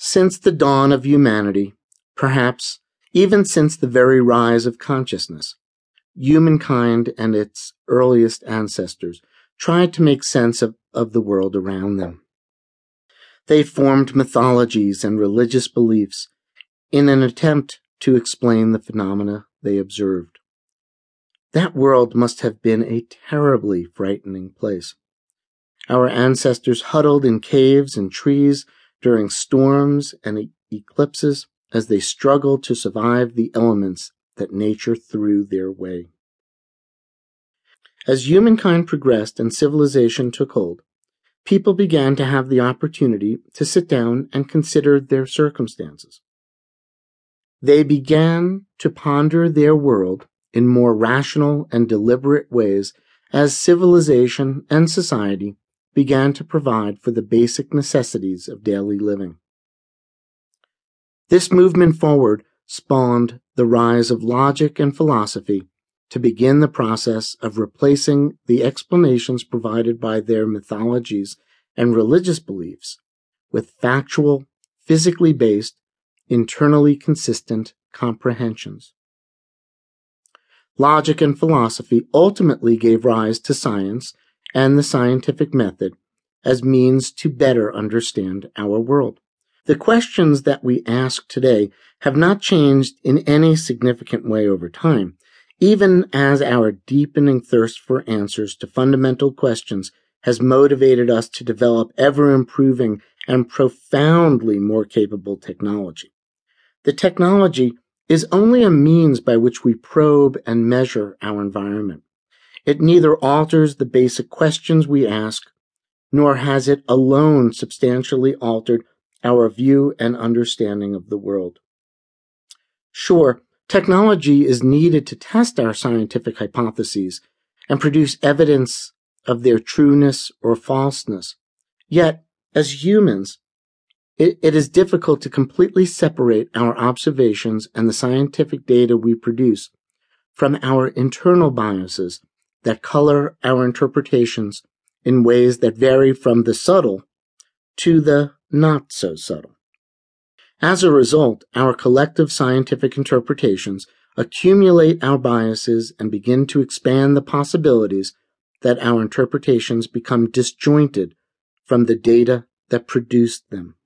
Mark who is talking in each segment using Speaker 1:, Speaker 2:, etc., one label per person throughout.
Speaker 1: Since the dawn of humanity, perhaps even since the very rise of consciousness, humankind and its earliest ancestors tried to make sense of, of the world around them. They formed mythologies and religious beliefs in an attempt to explain the phenomena they observed. That world must have been a terribly frightening place. Our ancestors huddled in caves and trees during storms and eclipses as they struggled to survive the elements that nature threw their way. As humankind progressed and civilization took hold, people began to have the opportunity to sit down and consider their circumstances. They began to ponder their world in more rational and deliberate ways as civilization and society began to provide for the basic necessities of daily living. This movement forward spawned the rise of logic and philosophy to begin the process of replacing the explanations provided by their mythologies and religious beliefs with factual, physically based, internally consistent comprehensions. Logic and philosophy ultimately gave rise to science and the scientific method as means to better understand our world. The questions that we ask today have not changed in any significant way over time, even as our deepening thirst for answers to fundamental questions has motivated us to develop ever improving and profoundly more capable technology. The technology is only a means by which we probe and measure our environment. It neither alters the basic questions we ask, nor has it alone substantially altered our view and understanding of the world. Sure, technology is needed to test our scientific hypotheses and produce evidence of their trueness or falseness. Yet, as humans, it, it is difficult to completely separate our observations and the scientific data we produce from our internal biases that color our interpretations in ways that vary from the subtle to the not so subtle. As a result, our collective scientific interpretations accumulate our biases and begin to expand the possibilities that our interpretations become disjointed from the data that produced them.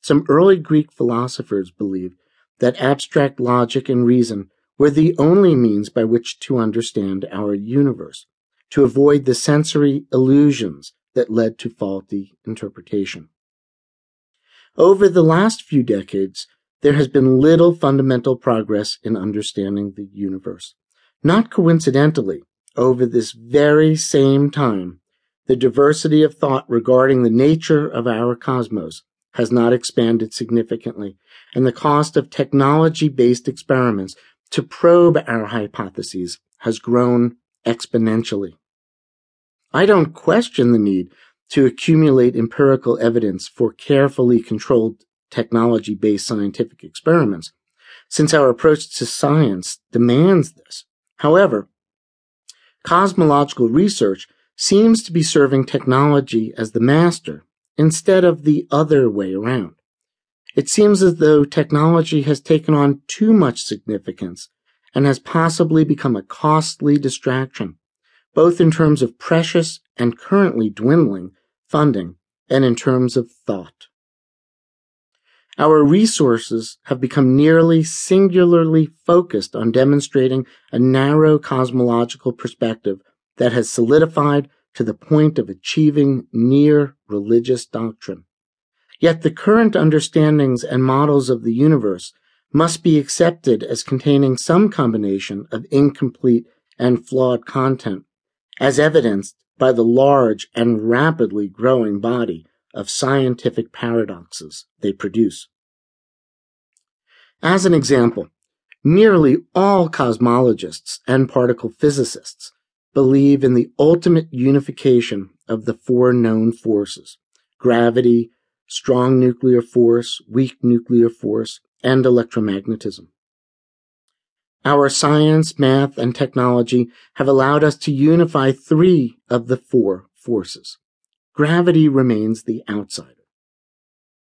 Speaker 1: Some early Greek philosophers believed that abstract logic and reason were the only means by which to understand our universe, to avoid the sensory illusions that led to faulty interpretation. Over the last few decades, there has been little fundamental progress in understanding the universe. Not coincidentally, over this very same time, the diversity of thought regarding the nature of our cosmos has not expanded significantly, and the cost of technology based experiments to probe our hypotheses has grown exponentially. I don't question the need to accumulate empirical evidence for carefully controlled technology based scientific experiments, since our approach to science demands this. However, cosmological research seems to be serving technology as the master instead of the other way around. It seems as though technology has taken on too much significance and has possibly become a costly distraction, both in terms of precious and currently dwindling funding and in terms of thought. Our resources have become nearly singularly focused on demonstrating a narrow cosmological perspective that has solidified to the point of achieving near religious doctrine. Yet the current understandings and models of the universe must be accepted as containing some combination of incomplete and flawed content, as evidenced by the large and rapidly growing body of scientific paradoxes they produce. As an example, nearly all cosmologists and particle physicists believe in the ultimate unification of the four known forces gravity, strong nuclear force, weak nuclear force, and electromagnetism. Our science, math, and technology have allowed us to unify three of the four forces. Gravity remains the outsider.